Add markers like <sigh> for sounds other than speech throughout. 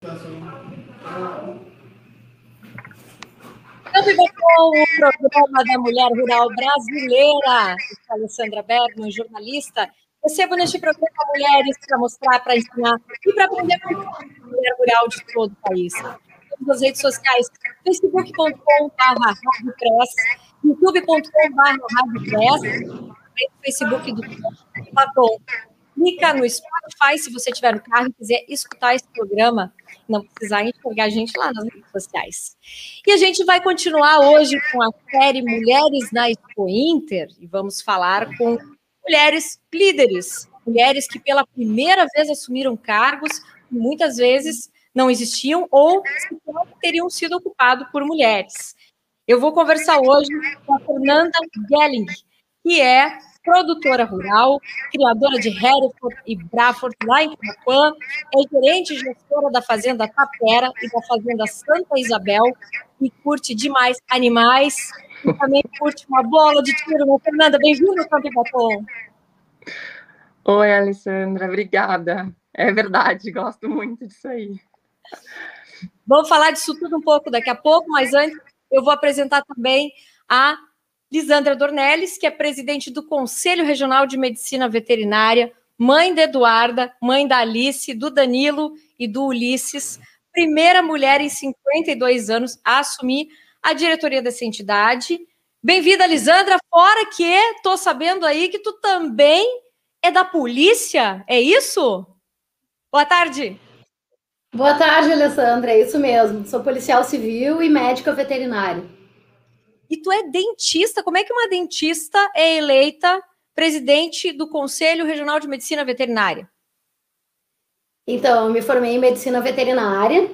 Campo com o programa da Mulher Rural Brasileira. Sou Alessandra Bergman, jornalista. Recebo neste programa mulheres para mostrar, para ensinar e para aprender com a mulher rural de todo o país. Nas redes sociais, facebook.com.br youtube.com.br Facebook do. Clica no Spotify se você estiver no carro e quiser escutar esse programa, não precisar enxergar a gente lá nas redes sociais. E a gente vai continuar hoje com a série Mulheres na Expo Inter e vamos falar com mulheres líderes, mulheres que pela primeira vez assumiram cargos que muitas vezes não existiam ou teriam sido ocupados por mulheres. Eu vou conversar hoje com a Fernanda Gelling, que é produtora rural, criadora de Hereford e Braford lá em Camacuã, é gerente e gestora da Fazenda Tapera e da Fazenda Santa Isabel e curte demais animais e também curte uma bola de tiro. Né? Fernanda, bem-vinda ao Campo Batom. Oi, Alessandra, obrigada. É verdade, gosto muito disso aí. Vamos falar disso tudo um pouco daqui a pouco, mas antes eu vou apresentar também a Lisandra Dornelles, que é presidente do Conselho Regional de Medicina Veterinária, mãe da Eduarda, mãe da Alice, do Danilo e do Ulisses, primeira mulher em 52 anos a assumir a diretoria dessa entidade. Bem-vinda, Lisandra, fora que estou sabendo aí que tu também é da polícia, é isso? Boa tarde. Boa tarde, Alessandra, é isso mesmo. Sou policial civil e médica veterinária e tu é dentista. Como é que uma dentista é eleita presidente do Conselho Regional de Medicina Veterinária? Então, eu me formei em medicina veterinária.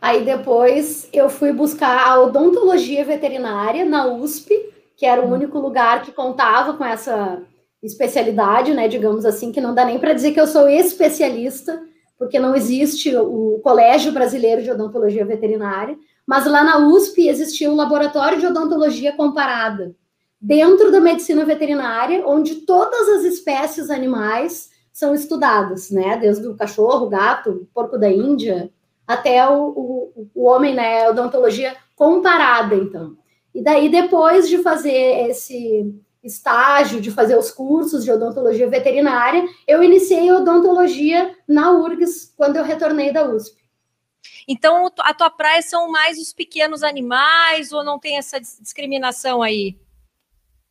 Aí depois eu fui buscar a odontologia veterinária na USP, que era o hum. único lugar que contava com essa especialidade, né? Digamos assim, que não dá nem para dizer que eu sou especialista, porque não existe o Colégio Brasileiro de Odontologia Veterinária. Mas lá na USP existia um laboratório de odontologia comparada, dentro da medicina veterinária, onde todas as espécies animais são estudadas, né? Desde o cachorro, gato, porco da Índia, até o, o, o homem, né? Odontologia comparada, então. E daí, depois de fazer esse estágio, de fazer os cursos de odontologia veterinária, eu iniciei odontologia na URGS quando eu retornei da USP. Então, a tua praia são mais os pequenos animais ou não tem essa discriminação aí?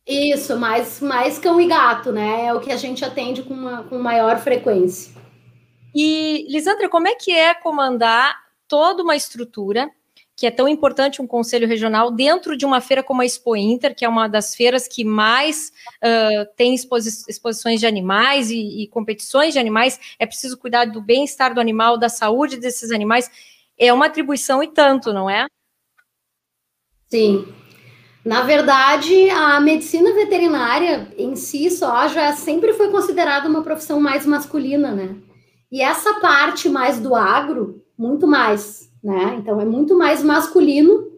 Isso, mais, mais cão e gato, né? É o que a gente atende com, uma, com maior frequência. E, Lisandra, como é que é comandar toda uma estrutura que é tão importante um conselho regional dentro de uma feira como a Expo Inter, que é uma das feiras que mais uh, tem exposi exposições de animais e, e, competições de animais. É preciso cuidar do bem-estar do animal, da saúde desses animais é uma atribuição e tanto, não é? Sim. Na verdade, a medicina veterinária em si só já sempre foi considerada uma profissão mais masculina, né? E essa parte mais do agro, muito mais, né? Então é muito mais masculino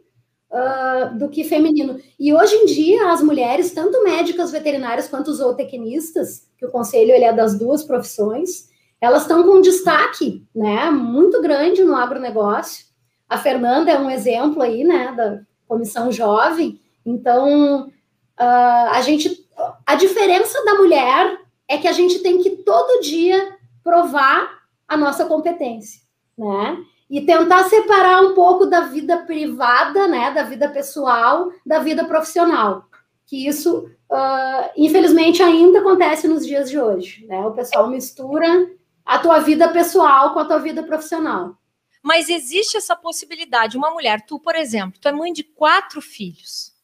uh, do que feminino. E hoje em dia, as mulheres, tanto médicas veterinárias quanto zootecnistas, que o conselho ele é das duas profissões, elas estão com destaque, né, muito grande no agronegócio. A Fernanda é um exemplo aí, né, da comissão jovem. Então, uh, a gente, a diferença da mulher é que a gente tem que todo dia provar a nossa competência, né? E tentar separar um pouco da vida privada, né, da vida pessoal, da vida profissional. Que isso, uh, infelizmente, ainda acontece nos dias de hoje, né? O pessoal mistura a tua vida pessoal com a tua vida profissional. Mas existe essa possibilidade. Uma mulher, tu, por exemplo, tu é mãe de quatro filhos.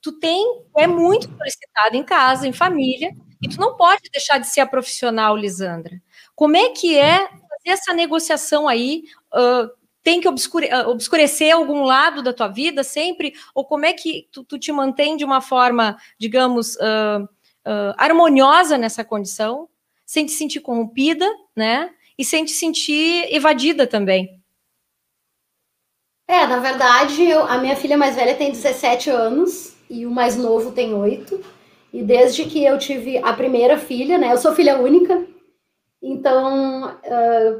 Tu tem, é muito solicitada em casa, em família, e tu não pode deixar de ser a profissional, Lisandra. Como é que é fazer essa negociação aí? Uh, tem que obscure, obscurecer algum lado da tua vida sempre? Ou como é que tu, tu te mantém de uma forma, digamos, uh, uh, harmoniosa nessa condição? Sem te sentir corrompida, né? E sem te sentir evadida também. É, na verdade, eu, a minha filha mais velha tem 17 anos e o mais novo tem 8. E desde que eu tive a primeira filha, né? Eu sou filha única. Então,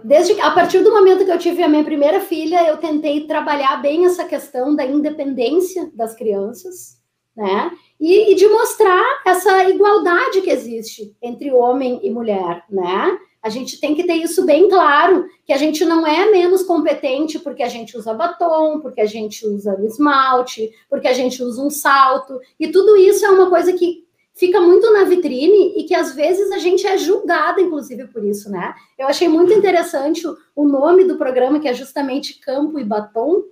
desde a partir do momento que eu tive a minha primeira filha, eu tentei trabalhar bem essa questão da independência das crianças, né? E, e de mostrar essa igualdade que existe entre homem e mulher, né? A gente tem que ter isso bem claro, que a gente não é menos competente porque a gente usa batom, porque a gente usa esmalte, porque a gente usa um salto, e tudo isso é uma coisa que fica muito na vitrine e que às vezes a gente é julgada, inclusive, por isso, né? Eu achei muito interessante o, o nome do programa, que é justamente Campo e Batom,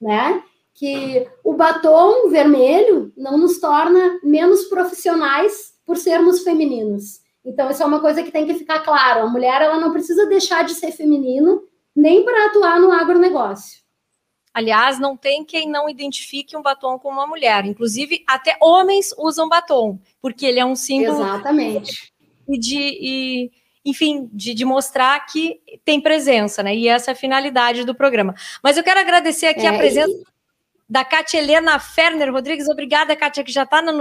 né? Que o batom vermelho não nos torna menos profissionais por sermos femininos então, isso é uma coisa que tem que ficar claro. A mulher ela não precisa deixar de ser feminino nem para atuar no agronegócio. Aliás, não tem quem não identifique um batom com uma mulher. Inclusive, até homens usam batom, porque ele é um símbolo. Exatamente. E de, e, enfim, de, de, mostrar que tem presença, né? E essa é a finalidade do programa. Mas eu quero agradecer aqui é, a presença. E da Kátia Helena Ferner Rodrigues. Obrigada, Kátia, que já está na,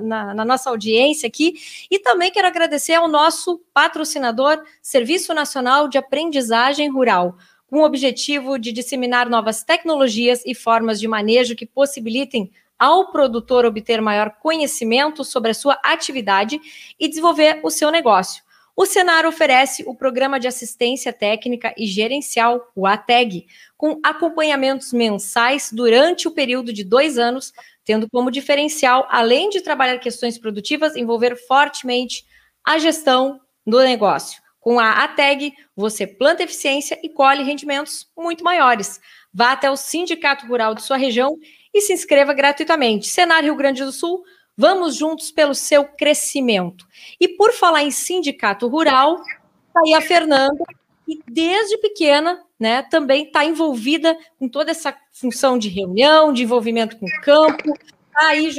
na, na, nossa audiência aqui. E também quero agradecer ao nosso patrocinador, Serviço Nacional de Aprendizagem Rural, com o objetivo de disseminar novas tecnologias e formas de manejo que possibilitem ao produtor obter maior conhecimento sobre a sua atividade e desenvolver o seu negócio. O Senar oferece o Programa de Assistência Técnica e Gerencial, o ATEG, com acompanhamentos mensais durante o período de dois anos, tendo como diferencial, além de trabalhar questões produtivas, envolver fortemente a gestão do negócio. Com a ATEG, você planta eficiência e colhe rendimentos muito maiores. Vá até o Sindicato Rural de sua região e se inscreva gratuitamente. Senar Rio Grande do Sul, Vamos juntos pelo seu crescimento. E por falar em sindicato rural, está aí a Fernanda, que desde pequena né, também está envolvida com toda essa função de reunião, de envolvimento com o campo. Tá aí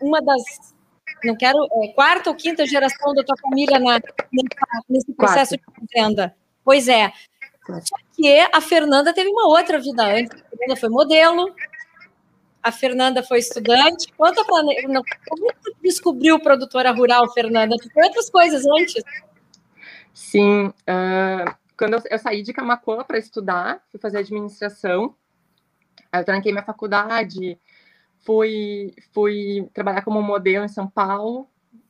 uma das, não quero, é, quarta ou quinta geração da tua família na, nesse processo Quarto. de venda. Pois é. Só que a Fernanda teve uma outra vida antes. A Fernanda foi modelo, a Fernanda foi estudante. Conta para como você descobriu produtora rural, Fernanda? Foi outras coisas antes? Sim, uh, quando eu, eu, saí de Camacuã para estudar, fui fazer administração, eu tranquei minha faculdade, fui, fui trabalhar como modelo em São Paulo,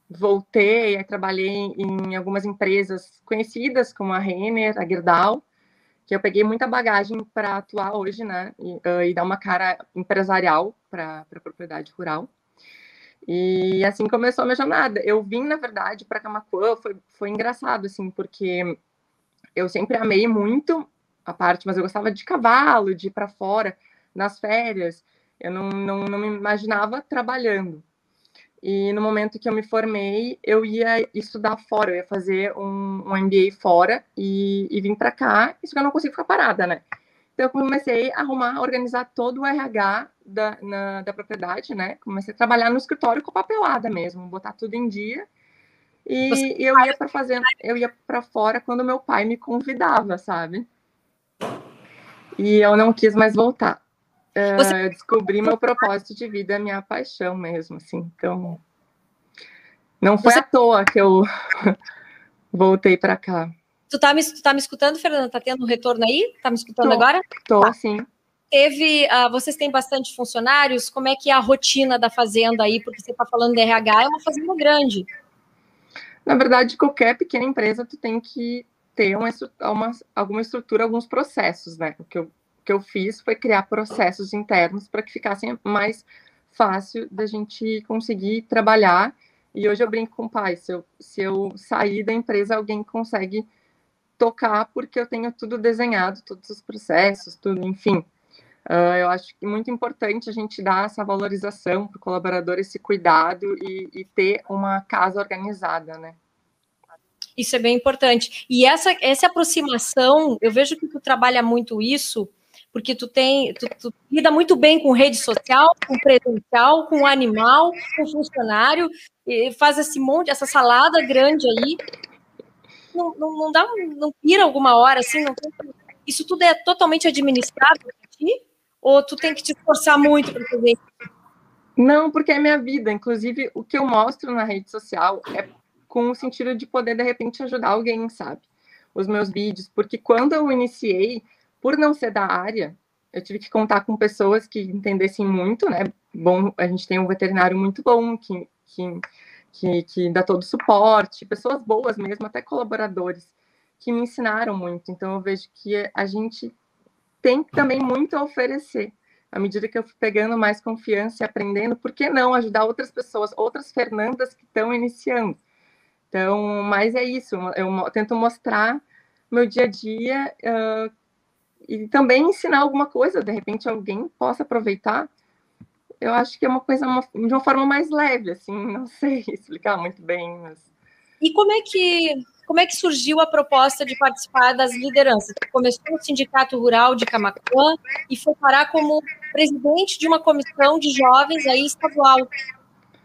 voltei, trabalhei em algumas empresas conhecidas, como a Renner, a Gerdau, que eu peguei muita bagagem para atuar hoje, né? E, uh, e, dar uma cara empresarial para a propriedade rural. E assim começou a minha jornada. Eu vim, na verdade, para Camacuã, foi, foi engraçado, assim, porque eu sempre amei muito a parte, mas eu gostava de cavalo, de ir para fora, nas férias. Eu não, não, não me imaginava trabalhando. E no momento que eu me formei, eu ia estudar fora, eu ia fazer um, um MBA fora e, e vim para cá, isso que eu não consigo ficar parada, né? Então eu comecei a arrumar, organizar todo o RH da, na, da propriedade, né? Comecei a trabalhar no escritório com papelada mesmo, botar tudo em dia. E Você eu ia para fazer, eu ia para fora quando meu pai me convidava, sabe? E eu não quis mais voltar. Você... Uh, eu descobri meu propósito de vida, minha paixão mesmo, assim. Então, não foi Você... à toa que eu <laughs> voltei para cá. Tu tá, me, tu tá me escutando, Fernanda? Tá tendo um retorno aí? Tá me escutando tô, agora? Tô, tá. sim. Teve, uh, vocês têm bastante funcionários? Como é que é a rotina da fazenda aí? Porque você está falando de RH, é uma fazenda grande. Na verdade, qualquer pequena empresa, tu tem que ter uma, uma, alguma estrutura, alguns processos, né? O que eu que eu fiz foi criar processos internos para que ficassem mais fácil da gente conseguir trabalhar. E hoje eu brinco com o pai, se eu, se eu sair da empresa, alguém consegue tocar, porque eu tenho tudo desenhado, todos os processos, tudo, enfim. Uh, eu acho que é muito importante a gente dar essa valorização para o colaborador, esse cuidado e, e, ter uma casa organizada, né? Isso é bem importante. E essa, essa aproximação, eu vejo que tu trabalha muito isso, porque tu tem, tu, tu, lida muito bem com rede social, com presencial, com animal, com funcionário, e faz esse monte, essa salada grande aí. Não, não, não dá, não pira alguma hora assim, tem, isso tudo é totalmente administrado ti? Ou tu tem que te esforçar muito para fazer isso? Não, porque é minha vida. Inclusive, o que eu mostro na rede social é com o sentido de poder, de repente, ajudar alguém, sabe? os meus vídeos, porque quando eu iniciei, por não ser da área, eu tive que contar com pessoas que entendessem muito, né? Bom, a gente tem um veterinário muito bom que, que, que, que dá todo o suporte, pessoas boas mesmo, até colaboradores, que me ensinaram muito. Então eu vejo que a gente tem também muito a oferecer. À medida que eu fui pegando mais confiança e aprendendo, por que não ajudar outras pessoas, outras Fernandas que estão iniciando? Então, mas é isso, eu tento mostrar meu dia a dia uh, e também ensinar alguma coisa, de repente alguém possa aproveitar. Eu acho que é uma coisa uma, de uma forma mais leve, assim, <laughs> não sei explicar muito bem, mas... E como é que como é que surgiu a proposta de participar das lideranças? Começou no Sindicato Rural de Camacuã e foi parar como presidente de uma comissão de jovens aí estadual.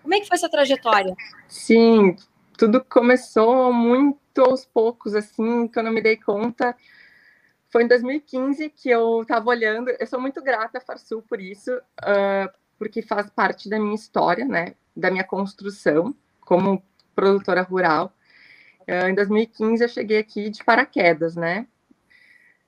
Como é que foi essa trajetória? Sim, tudo começou muito aos poucos, assim, que eu não me dei conta. Foi em 2015 que eu estava olhando. Eu sou muito grata a Farsul por isso, uh, porque faz parte da minha história, né? Da minha construção como produtora rural. Uh, em 2015 eu cheguei aqui de paraquedas, né?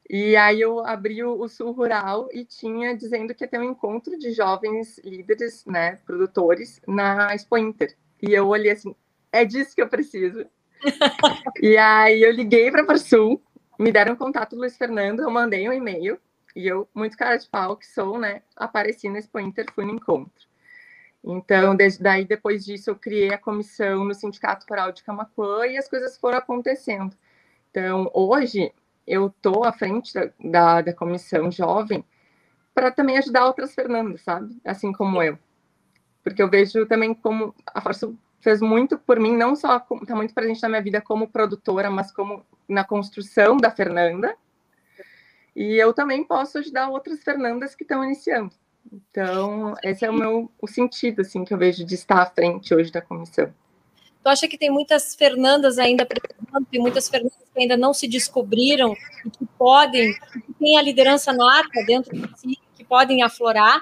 E aí eu abri o, o, Sul Rural e tinha dizendo que ia ter um encontro de jovens líderes, né, produtores, na Expo Inter. E eu olhei assim, é disso que eu preciso. <laughs> e aí eu liguei para a Parsul, me deram contato do Luiz Fernando, eu mandei um e-mail, e eu, muito cara de pau que sou, né, apareci na Expo Inter, fui no encontro. Então, desde daí, depois disso, eu criei a comissão no Sindicato Rural de Camacuã e as coisas foram acontecendo. Então, hoje, eu estou à frente da, da, da comissão jovem para também ajudar outras Fernandas, sabe? Assim como eu. Porque eu vejo também como a Força fez muito por mim, não só está muito presente na minha vida como produtora, mas como na construção da Fernanda. E eu também posso ajudar outras Fernandas que estão iniciando. Então, esse é o meu o sentido assim que eu vejo de estar à frente hoje da comissão. Tu acha que tem muitas Fernandas ainda tem muitas Fernandas que ainda não se descobriram e que podem, que têm a liderança nata dentro de si, que podem aflorar?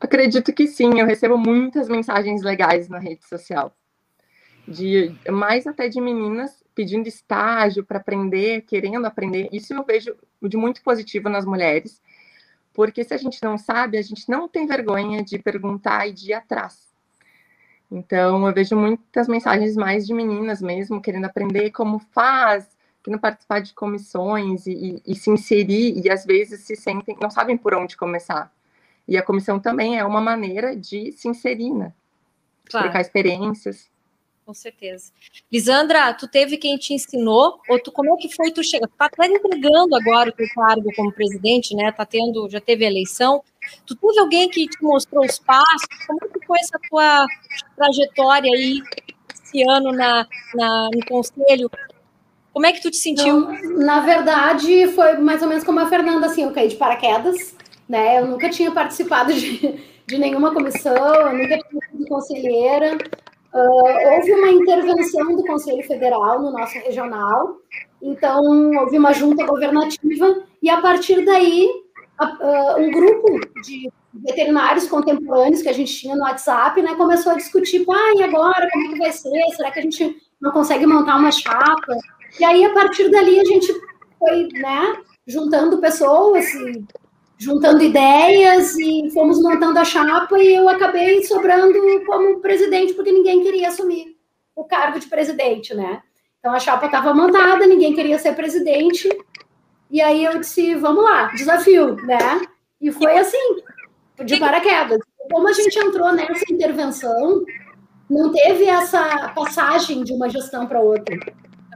Acredito que sim, eu recebo muitas mensagens legais na rede social. De mais até de meninas pedindo estágio para aprender, querendo aprender. Isso eu vejo de muito positivo nas mulheres porque se a gente não sabe, a gente não tem vergonha de perguntar e de ir atrás. Então, eu vejo muitas mensagens mais de meninas mesmo, querendo aprender como faz, querendo participar de comissões e, e, e se inserir, e às vezes se sentem, não sabem por onde começar. E a comissão também é uma maneira de se inserir, né? Claro. Trocar experiências com certeza. Lisandra, tu teve quem te ensinou, ou tu, como é que foi tu chega? Tu tá até entregando agora o teu cargo como presidente, né? Tá tendo, já teve eleição. Tu teve alguém que te mostrou os passos? Como é que foi essa tua trajetória aí esse ano na, na, no conselho? Como é que tu te sentiu? Não, na verdade, foi mais ou menos como a Fernanda, assim, eu caí de paraquedas, né? Eu nunca tinha participado de, de nenhuma comissão, eu nunca tinha sido conselheira. Uh, houve uma intervenção do Conselho Federal no nosso regional, então houve uma junta governativa, e a partir daí, uh, um grupo de veterinários contemporâneos que a gente tinha no WhatsApp, né, começou a discutir, ah, e agora, como é que vai ser? Será que a gente não consegue montar uma chapa? E aí, a partir dali, a gente foi, né, juntando pessoas, juntando ideias e fomos montando a chapa e eu acabei sobrando como presidente porque ninguém queria assumir o cargo de presidente, né? Então a chapa estava montada, ninguém queria ser presidente e aí eu disse, vamos lá, desafio, né? E foi assim, de paraquedas. Como a gente entrou nessa intervenção, não teve essa passagem de uma gestão para outra.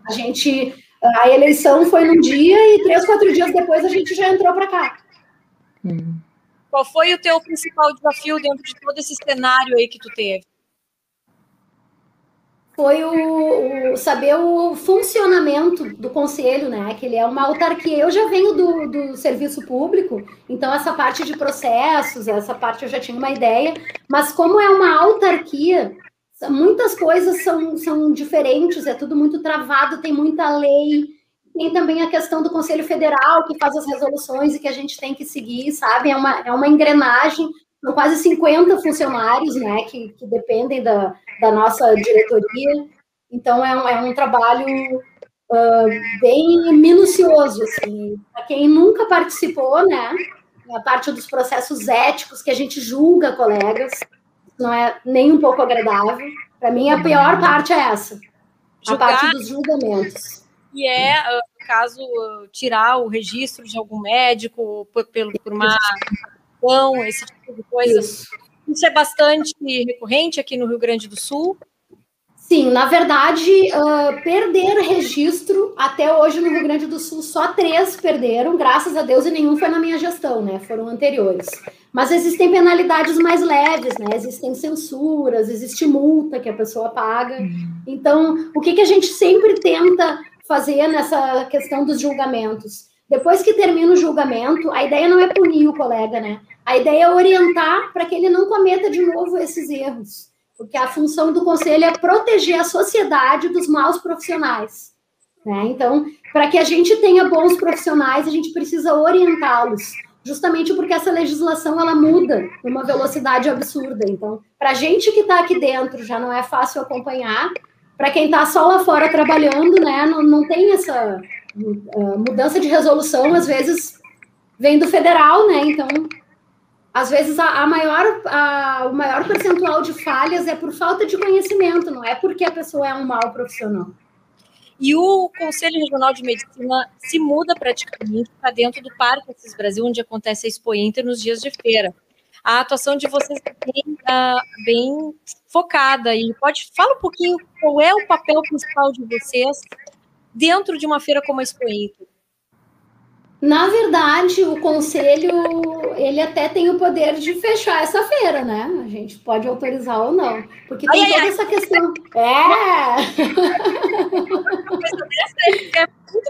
A gente, a eleição foi num dia e três, quatro dias depois a gente já entrou para cá. Qual foi o teu principal desafio dentro de todo esse cenário aí que tu teve? Foi o, o, saber o funcionamento do conselho, né? Que ele é uma autarquia. Eu já venho do, do serviço público, então essa parte de processos, essa parte eu já tinha uma ideia, mas como é uma autarquia, muitas coisas são, são diferentes, é tudo muito travado, tem muita lei, tem também a questão do Conselho Federal, que faz as resoluções e que a gente tem que seguir, sabe? É uma, é uma engrenagem, são quase 50 funcionários, né, que, que dependem da, da nossa diretoria. Então, é um, é um trabalho uh, bem minucioso, assim. Para quem nunca participou, né? A parte dos processos éticos que a gente julga colegas, não é nem um pouco agradável. Para mim, a pior parte é essa, Julgar, a parte dos julgamentos. E é, ah, no caso, tirar o registro de algum médico por, por uma ação, esse tipo de coisa. Isso. Isso é bastante recorrente aqui no Rio Grande do Sul. Sim, na verdade, uh, perder registro, até hoje no Rio Grande do Sul, só três perderam, graças a Deus, e nenhum foi na minha gestão, né? Foram anteriores. Mas existem penalidades mais leves, né? Existem censuras, existe multa que a pessoa paga. Uhum. Então, o que, que a gente sempre tenta fazer nessa questão dos julgamentos? Depois que termina o julgamento, a ideia não é punir o colega, né? A ideia é orientar para que ele não cometa de novo esses erros porque a função do conselho é proteger a sociedade dos maus profissionais. Né? Então, para que a gente tenha bons profissionais, a gente precisa orientá-los, justamente porque essa legislação ela muda numa velocidade absurda. Então, para a gente que está aqui dentro já não é fácil acompanhar, para quem está só lá fora trabalhando, né, não, não tem essa uh, mudança de resolução, às vezes vem do federal, né? Então às vezes a, a maior, a, o maior percentual de falhas é por falta de conhecimento, não é porque a pessoa é um mau profissional. E o Conselho Regional de Medicina se muda praticamente para dentro do Parque Assis Brasil, onde acontece a Expo Inter nos dias de feira. A atuação de vocês é bem, uh, bem focada e pode fala um pouquinho qual é o papel principal de vocês dentro de uma feira como a Expo Inter. Na verdade, o conselho ele até tem o poder de fechar essa feira, né? A gente pode autorizar ou não, porque tem ai, toda ai, essa ai. questão. É.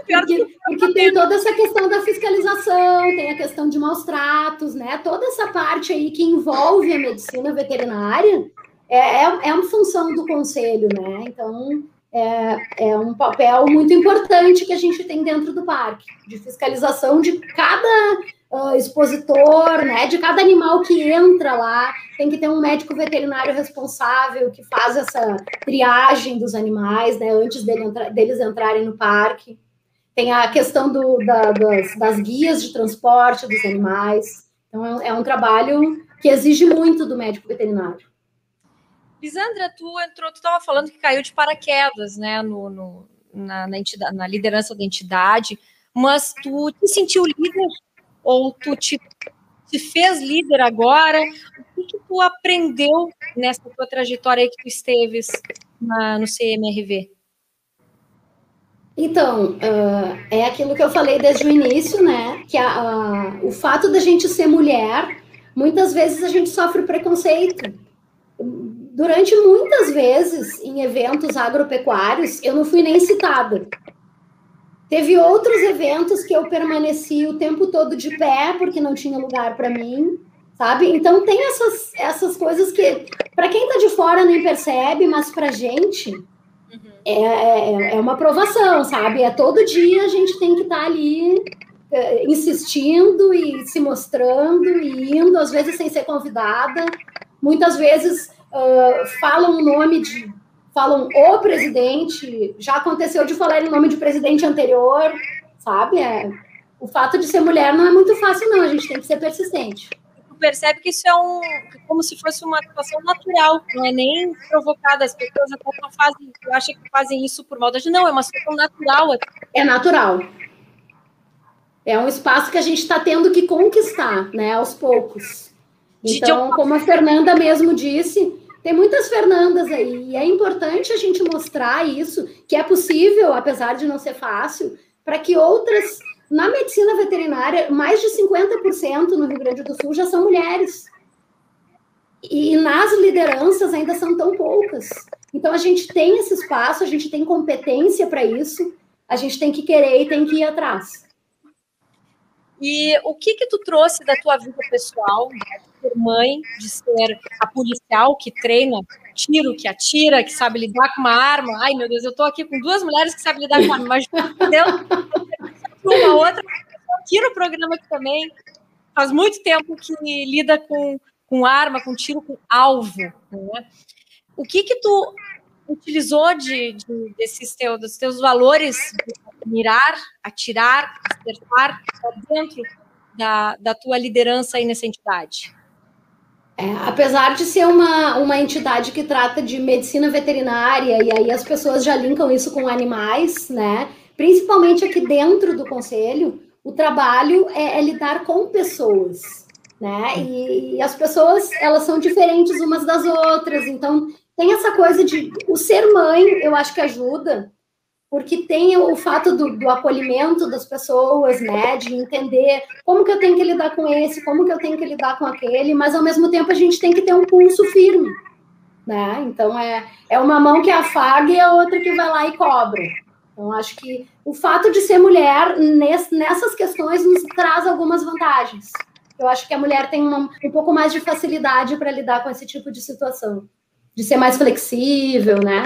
porque, porque tem toda essa questão da fiscalização, tem a questão de maus tratos, né? Toda essa parte aí que envolve a medicina veterinária é, é, é uma função do conselho, né? Então é, é um papel muito importante que a gente tem dentro do parque, de fiscalização de cada uh, expositor, né, de cada animal que entra lá, tem que ter um médico veterinário responsável que faz essa triagem dos animais, né, antes dele entra, deles entrarem no parque. Tem a questão do, da, das, das, guias de transporte dos animais. Então, é, é um trabalho que exige muito do médico veterinário. Lisandra, tu entrou, tu estava falando que caiu de paraquedas, né, no, no na, na, entidade, na, liderança da entidade, mas tu te sentiu líder ou tu te, te fez líder agora? O que, que, tu aprendeu nessa tua trajetória aí que tu esteves na, no CMRV? Então, uh, é aquilo que eu falei desde o início, né? Que a, o fato da gente ser mulher, muitas vezes a gente sofre preconceito durante muitas vezes em eventos agropecuários, eu não fui nem citada. Teve outros eventos que eu permaneci o tempo todo de pé, porque não tinha lugar para mim, sabe? Então tem essas, essas coisas que, para quem está de fora, nem percebe, mas para gente uhum. é, é, é, uma provação, sabe? É todo dia a gente tem que estar tá ali é, insistindo e se mostrando e indo, às vezes sem ser convidada, muitas vezes uh, falam o nome de. falam o presidente, já aconteceu de falar o nome de presidente anterior, sabe? É, o fato de ser mulher não é muito fácil, não, a gente tem que ser persistente. Tu percebe que isso é um como se fosse uma situação natural, não é nem provocada, as pessoas até não fazem, eu acho que fazem isso por maldade, não, é uma situação natural. É natural. É um espaço que a gente está tendo que conquistar, né, aos poucos. Então, como a Fernanda mesmo disse, tem muitas Fernandas aí, e é importante a gente mostrar isso, que é possível, apesar de não ser fácil, para que outras. Na medicina veterinária, mais de 50% no Rio Grande do Sul já são mulheres. E nas lideranças ainda são tão poucas. Então a gente tem esse espaço, a gente tem competência para isso, a gente tem que querer e tem que ir atrás. E o que que tu trouxe da tua vida pessoal, né, de ser mãe, de ser a policial que treina tiro, que atira, que sabe lidar com uma arma? Ai, meu Deus, eu tô aqui com duas mulheres que sabem lidar com arma, mas uma outra aqui no programa aqui também faz muito tempo que lida com, com arma, com tiro, com alvo. Né? O que que tu utilizou de, de desses teus, dos teus valores de mirar, atirar, acertar dentro da, da tua liderança aí nessa entidade? É, apesar de ser uma, uma entidade que trata de medicina veterinária, e aí as pessoas já linkam isso com animais, né? Principalmente aqui dentro do conselho, o trabalho é, é lidar com pessoas, né? E, e, as pessoas, elas são diferentes umas das outras, então tem essa coisa de o ser mãe, eu acho que ajuda, porque tem o fato do, do, acolhimento das pessoas, né, de entender como que eu tenho que lidar com esse, como que eu tenho que lidar com aquele, mas ao mesmo tempo a gente tem que ter um pulso firme, né? Então é, é uma mão que afaga e a outra que vai lá e cobra. Então acho que o fato de ser mulher ness, nessas questões nos traz algumas vantagens. Eu acho que a mulher tem um pouco mais de facilidade para lidar com esse tipo de situação, de ser mais flexível, né?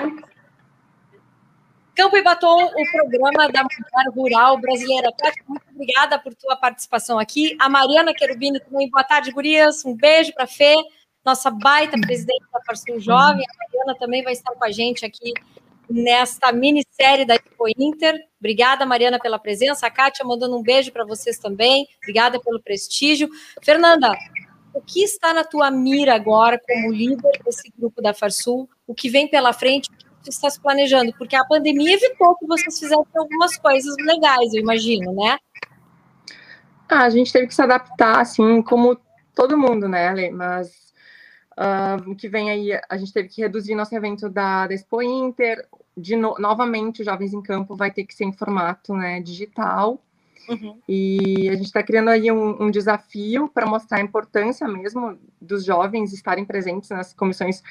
Campo e Batom, o programa da mulher rural brasileira. Tati, muito obrigada por tua participação aqui. A Mariana Querubini também, boa tarde, gurias. Um beijo para a Fê, nossa baita presidente da Farsul Jovem. A Mariana também vai estar com a gente aqui nesta minissérie da Expo Inter. Obrigada, Mariana, pela presença. A Kátia mandando um beijo para vocês também. Obrigada pelo prestígio. Fernanda, o que está na tua mira agora como líder desse grupo da Farsul? O que vem pela frente? está se planejando? Porque a pandemia evitou que vocês fizessem algumas coisas legais, eu imagino, né? Ah, a gente teve que se adaptar, assim, como todo mundo, né, Ale? Mas uh, o que vem aí, a gente teve que reduzir nosso evento da, da Expo Inter. De no, novamente, o Jovens em Campo vai ter que ser em formato né, digital. Uhum. E a gente está criando aí um, um desafio para mostrar a importância mesmo dos jovens estarem presentes nas comissões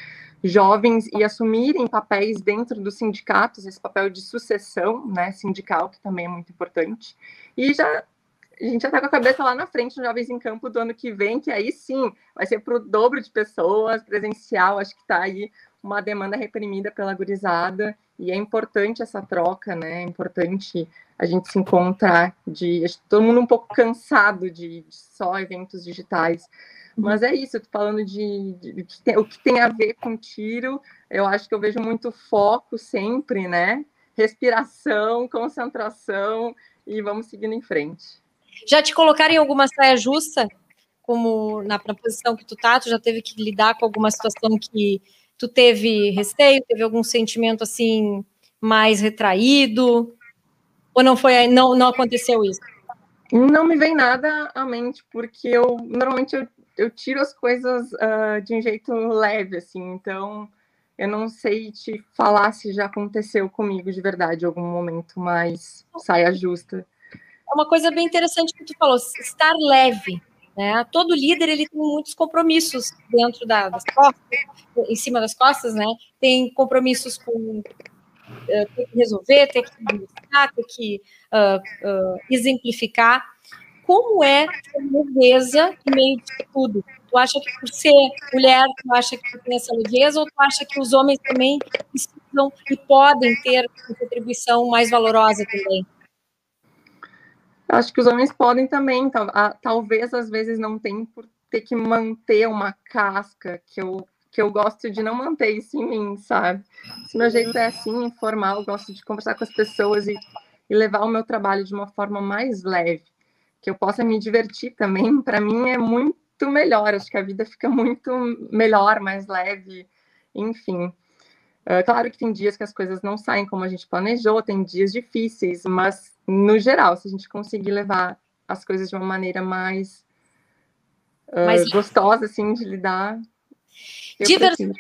jovens e assumirem papéis dentro dos sindicatos, esse papel de sucessão né, sindical, que também é muito importante. E já a gente já está com a cabeça lá na frente no Jovens em Campo do ano que vem, que aí sim vai ser para o dobro de pessoas, presencial, acho que está aí uma demanda reprimida pela gurizada, e é importante essa troca, né? É importante a gente se encontrar, de todo mundo um pouco cansado de, de só eventos digitais. Mas é isso, eu tô falando de, de, de, o que tem a ver com tiro. Eu acho que eu vejo muito foco sempre, né? Respiração, concentração e vamos seguindo em frente. Já te colocaram em alguma saia justa, como na, na posição que tu tá? Tu já teve que lidar com alguma situação que tu teve receio, teve algum sentimento assim mais retraído? Ou não foi, não, não aconteceu isso? Não me vem nada à mente, porque eu normalmente eu eu tiro as coisas uh, de um jeito leve, assim, então eu não sei te falar se já aconteceu comigo de verdade em algum momento, mas saia justa. É uma coisa bem interessante que tu falou, estar leve, né? Todo líder ele tem muitos compromissos dentro da, das costas, em cima das costas, né? Tem compromissos com ter que resolver, ter que buscar, ter que uh, uh, exemplificar como é a leveza no meio de tudo? Tu acha que por ser mulher, tu acha que tu tem essa leveza, ou tu acha que os homens também precisam e podem ter uma contribuição mais valorosa também? Acho que os homens podem também, talvez às vezes não tem por ter que manter uma casca que eu que eu gosto de não manter isso em mim, sabe? Se meu jeito é assim, informal, eu gosto de conversar com as pessoas e, e levar o meu trabalho de uma forma mais leve que eu possa me divertir também, <laughs> para mim é muito melhor. Acho que a vida fica muito melhor, mais leve, enfim. É claro que tem dias que as coisas não saem como a gente planejou, tem dias difíceis, mas no geral, se a gente conseguir levar as coisas de uma maneira mais, uh, gostosa, assim, de lidar. Diversão,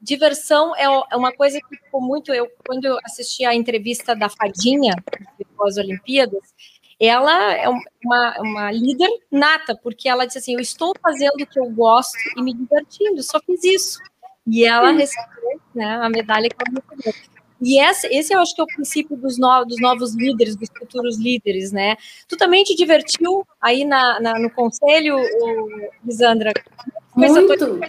diversão é, é uma coisa que ficou muito. Eu, quando eu assisti a entrevista da Fadinha, depois das Olimpíadas, ela é uma, uma líder nata, porque ela disse assim: Eu estou fazendo o que eu gosto e me divertindo, só fiz isso. E ela recebeu né, a medalha que ela recebeu. E esse, esse eu acho que é o princípio dos, no, dos novos líderes, dos futuros líderes, né? Tu também te divertiu aí na, na no conselho, Lisandra? Muito. Tua...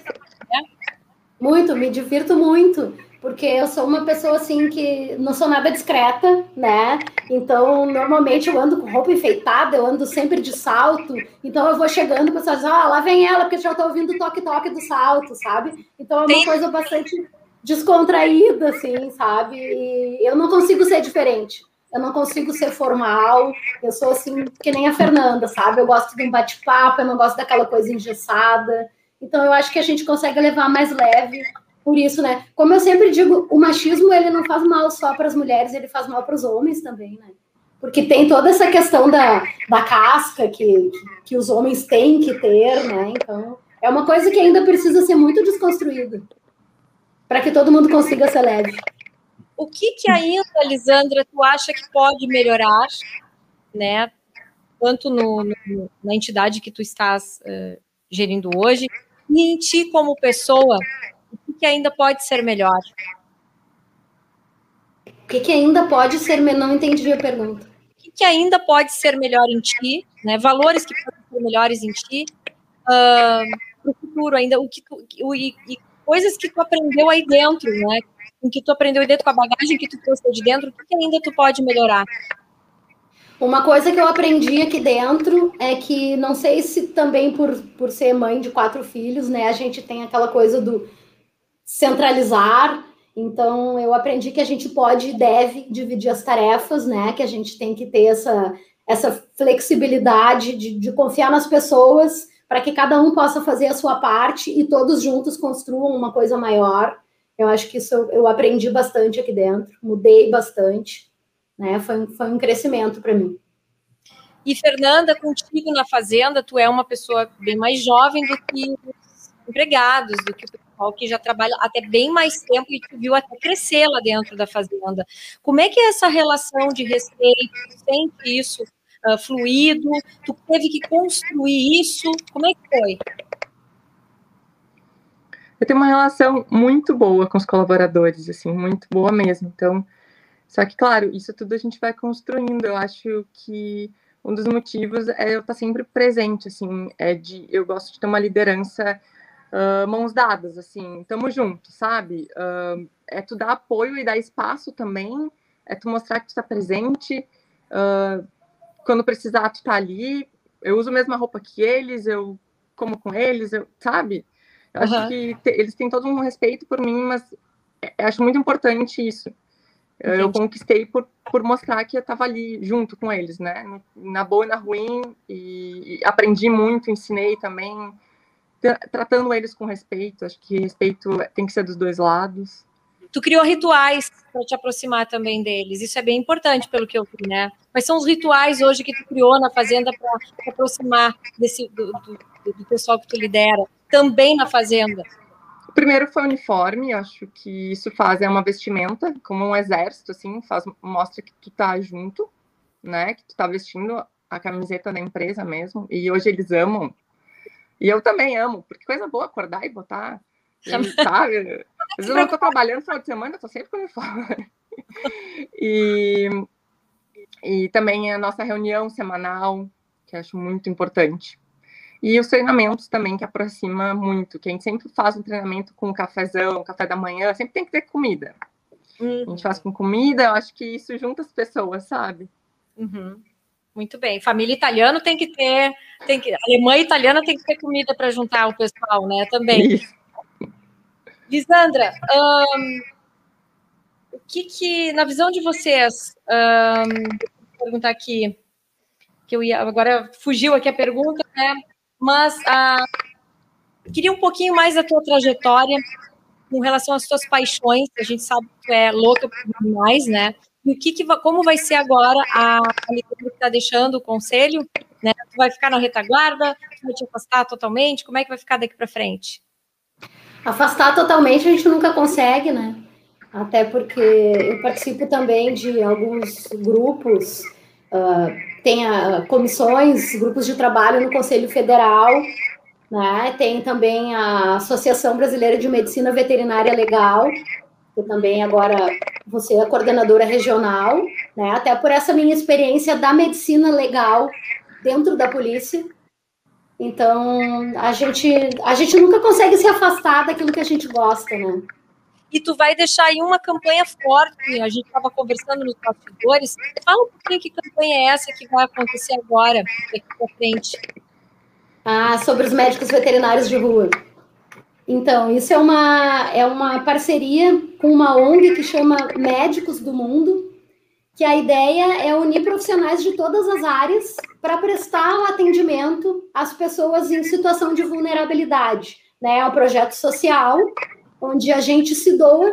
Muito, me divirto muito porque eu sou uma pessoa assim que não sou nada discreta, né? Então, normalmente eu ando com roupa enfeitada, eu ando sempre de salto. Então, eu vou chegando, o pessoal diz: Ah, lá vem ela, porque já tô ouvindo o toque-toque do salto, sabe? Então, é uma Sim. coisa bastante descontraída, assim, sabe? E eu não consigo ser diferente. Eu não consigo ser formal. Eu sou assim, que nem a Fernanda, sabe? Eu gosto de um bate-papo, eu não gosto daquela coisa engessada. Então eu acho que a gente consegue levar mais leve por isso, né? Como eu sempre digo, o machismo ele não faz mal só para as mulheres, ele faz mal para os homens também, né? Porque tem toda essa questão da, da casca que, que os homens têm que ter, né? Então, é uma coisa que ainda precisa ser muito desconstruída para que todo mundo consiga ser leve. O que que ainda, Lisandra, tu acha que pode melhorar, né? Tanto no, no na entidade que tu estás uh, gerindo hoje, e em ti como pessoa, o que, ainda pode ser melhor? O que, que ainda pode ser melhor? Não entendi a pergunta. O que, que ainda pode ser melhor em ti, né? Valores que podem ser melhores em ti, uh, para o futuro ainda, o que tu, o, e, e coisas que tu aprendeu aí dentro, né? O que tu aprendeu aí dentro com a bagagem que tu trouxe de dentro, o que ainda tu pode melhorar? Uma coisa que eu aprendi aqui dentro é que, não sei se também por, por ser mãe de quatro filhos, né, a gente tem aquela coisa do centralizar. Então, eu aprendi que a gente pode e deve dividir as tarefas, né, que a gente tem que ter essa, essa flexibilidade de, de confiar nas pessoas para que cada um possa fazer a sua parte e todos juntos construam uma coisa maior. Eu acho que isso eu, eu aprendi bastante aqui dentro, mudei bastante, né? Foi, foi um crescimento para mim. E Fernanda, contigo na fazenda, tu é uma pessoa bem mais jovem do que os empregados, do que o pessoal que já trabalha até bem mais tempo e tu viu até crescer lá dentro da fazenda. Como é que é essa relação de respeito? Tu sente isso uh, fluido? Tu teve que construir isso? Como é que foi? Eu tenho uma relação muito boa com os colaboradores, assim, muito boa mesmo. Então, só que, claro, isso tudo a gente vai construindo. Eu acho que um dos motivos é eu estar sempre presente, assim, é de eu gosto de ter uma liderança uh, mãos dadas, assim, tamo junto, sabe? Uh, é tu dar apoio e dar espaço também, é tu mostrar que tu está presente. Uh, quando precisar, tu tá ali. Eu uso a mesma roupa que eles, eu como com eles, eu, sabe? Eu uhum. acho que te, eles têm todo um respeito por mim, mas eu acho muito importante isso. Entendi. Eu conquistei por, por mostrar que eu estava ali junto com eles, né? Na boa e na ruim, e, e aprendi muito, ensinei também, tratando eles com respeito. Acho que respeito tem que ser dos dois lados. Tu criou rituais para te aproximar também deles. Isso é bem importante, pelo que eu vi, né? Quais são os rituais hoje que tu criou na fazenda para te aproximar desse, do, do, do, pessoal que tu lidera, também na fazenda? Primeiro foi o uniforme, acho que isso faz é uma vestimenta, como um exército, assim, faz, mostra que tu tá junto, né? Que tu tá vestindo a camiseta da empresa mesmo. E hoje eles amam. E eu também amo, porque coisa boa acordar e botar, <laughs> sabe? Às vezes eu não estou trabalhando no final de semana, estou sempre com uniforme. <laughs> E, e também a nossa reunião semanal, que acho muito importante. E os treinamentos também, que aproxima muito, que a gente sempre faz um treinamento com cafezão, café da manhã, sempre tem que ter comida. Uhum. A gente faz com comida, eu acho que isso junta as pessoas, sabe? Uhum. Muito bem. Família italiana tem que ter, tem que, alemã e italiana tem que ter comida para juntar o pessoal, né? Também. Isso. Lisandra, um, o que que, na visão de vocês, um, vou perguntar aqui, que eu ia, agora fugiu aqui a pergunta, né? Mas uh, queria um pouquinho mais da tua trajetória com relação às tuas paixões, a gente sabe que tu é louca por mais, né? E o que, que como vai ser agora a, a que está deixando o conselho? Né? Tu vai ficar na retaguarda? Tu vai te afastar totalmente? Como é que vai ficar daqui para frente? Afastar totalmente a gente nunca consegue, né? Até porque eu participo também de alguns grupos, uh, tem comissões, grupos de trabalho no Conselho Federal, né? Tem também a Associação Brasileira de Medicina Veterinária Legal, que também agora você é coordenadora regional, né? Até por essa minha experiência da medicina legal dentro da polícia, então, a gente, a gente nunca consegue se afastar daquilo que a gente gosta, né? E tu vai deixar aí uma campanha forte, a gente estava conversando nos bastidores. Fala um pouquinho que campanha é essa que vai acontecer agora, daqui para frente. Ah, sobre os médicos veterinários de rua. Então, isso é uma, é uma parceria com uma ONG que chama Médicos do Mundo, que a ideia é unir profissionais de todas as áreas para prestar o atendimento às pessoas em situação de vulnerabilidade. Né? É um projeto social, onde a gente se doa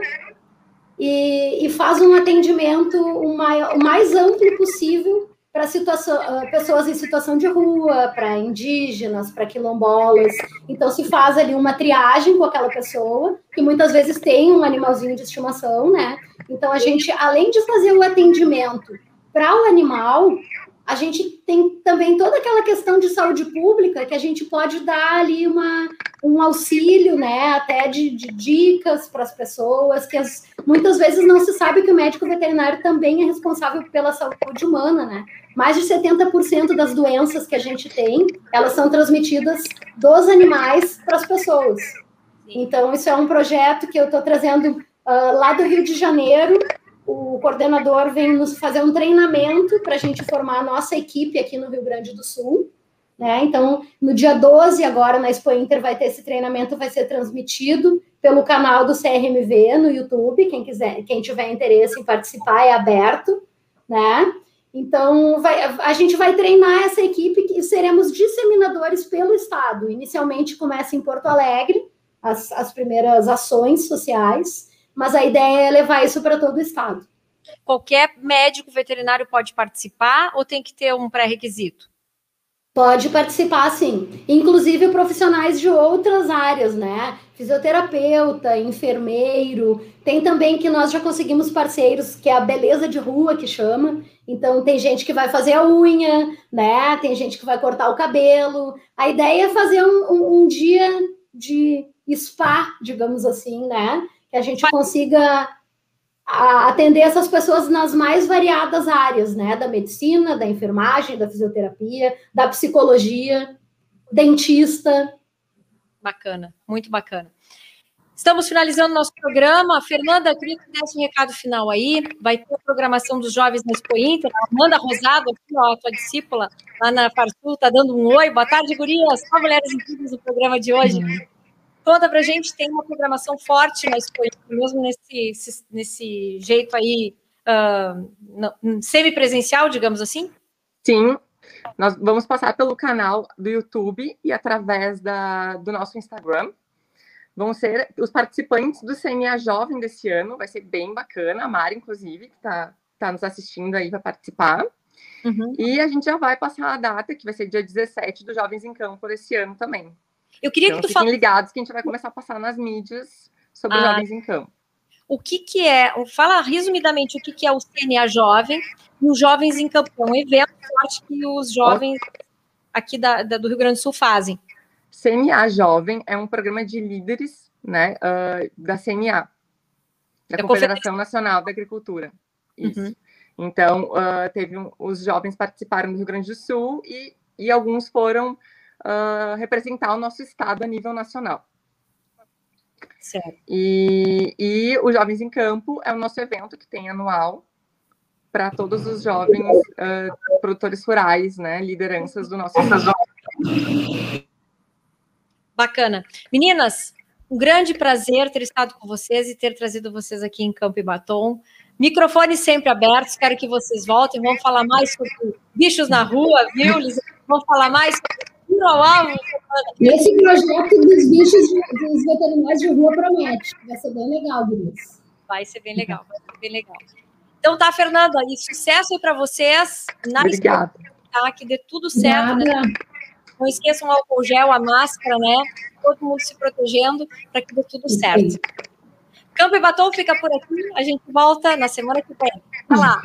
e, e faz um atendimento o, maior, o mais amplo possível para ah, pessoas em situação de rua, para indígenas, para quilombolas. Então se faz ali uma triagem com aquela pessoa, que muitas vezes tem um animalzinho de estimação, né? Então a gente, além de fazer o atendimento para o animal, a gente tem também toda aquela questão de saúde pública que a gente pode dar ali uma, um auxílio, né, até de, de dicas para as pessoas, que as, muitas vezes não se sabe que o médico veterinário também é responsável pela saúde humana, né? Mais de 70% das doenças que a gente tem, elas são transmitidas dos animais para as pessoas. Então, isso é um projeto que eu estou trazendo uh, lá do Rio de Janeiro, o coordenador vem nos fazer um treinamento para a gente formar a nossa equipe aqui no Rio Grande do Sul. Né? Então, no dia 12, agora na Expo Inter, vai ter esse treinamento, vai ser transmitido pelo canal do CRMV no YouTube. Quem quiser, quem tiver interesse em participar, é aberto. Né? Então, vai, a gente vai treinar essa equipe e seremos disseminadores pelo Estado. Inicialmente começa em Porto Alegre, as, as primeiras ações sociais mas a ideia é levar isso para todo o estado. Qualquer médico veterinário pode participar ou tem que ter um pré-requisito? Pode participar, sim. Inclusive profissionais de outras áreas, né? Fisioterapeuta, enfermeiro. Tem também que nós já conseguimos parceiros, que é a beleza de rua, que chama. Então, tem gente que vai fazer a unha, né? Tem gente que vai cortar o cabelo. A ideia é fazer um, um, um dia de spa, digamos assim, né? Que a gente consiga atender essas pessoas nas mais variadas áreas, né? Da medicina, da enfermagem, da fisioterapia, da psicologia, dentista. Bacana, muito bacana. Estamos finalizando nosso programa. Fernanda, queria que desse um recado final aí. Vai ter a programação dos jovens na Expo Inter. Amanda Rosado, aqui, ó, a tua discípula, lá na Farsul, tá dando um oi. Boa tarde, gurias. Só mulheres incríveis no programa de hoje. Conta pra gente, tem uma programação forte na Expo, mesmo nesse, nesse jeito aí uh, semipresencial, digamos assim? Sim, nós vamos passar pelo canal do YouTube e através da, do nosso Instagram. Vão ser os participantes do CNA Jovem desse ano, vai ser bem bacana. A Mari, inclusive, que está tá nos assistindo aí para participar. Uhum. E a gente já vai passar a data, que vai ser dia 17 do Jovens em Campo desse ano também. Eu queria então, que tu falasse. ligados que a gente vai começar a passar nas mídias sobre ah, jovens em campo. O que, que é, fala resumidamente o que, que é o CNA Jovem e os Jovens em Campo. É um evento que os jovens aqui da, da, do Rio Grande do Sul fazem. CNA Jovem é um programa de líderes né, uh, da CNA, da, da Confederação Nacional da Agricultura. Isso. Uhum. Então, uh, teve um, os jovens participaram do Rio Grande do Sul e, e alguns foram uh, representar o nosso estado a nível nacional. Certo. E, e o Jovens em Campo é o nosso evento que tem anual para todos os jovens uh, produtores rurais, né, lideranças do nosso estado. Bacana. Meninas, um grande prazer ter estado com vocês e ter trazido vocês aqui em Campo e Batom. Microfones sempre abertos, quero que vocês voltem. Vamos falar mais sobre bichos na rua, viu? Vamos falar mais sobre esse projeto dos bichos dos veterinários de rua promete. Vai ser bem legal, Vinícius. Vai ser bem legal, vai ser bem legal. Então tá, Fernanda, e sucesso aí para vocês. Na Obrigada. Tá, que dê tudo certo. Né? Não esqueçam o álcool gel, a máscara, né? Todo mundo se protegendo para que dê tudo certo. Campo e Batom fica por aqui. A gente volta na semana que vem. Vai lá.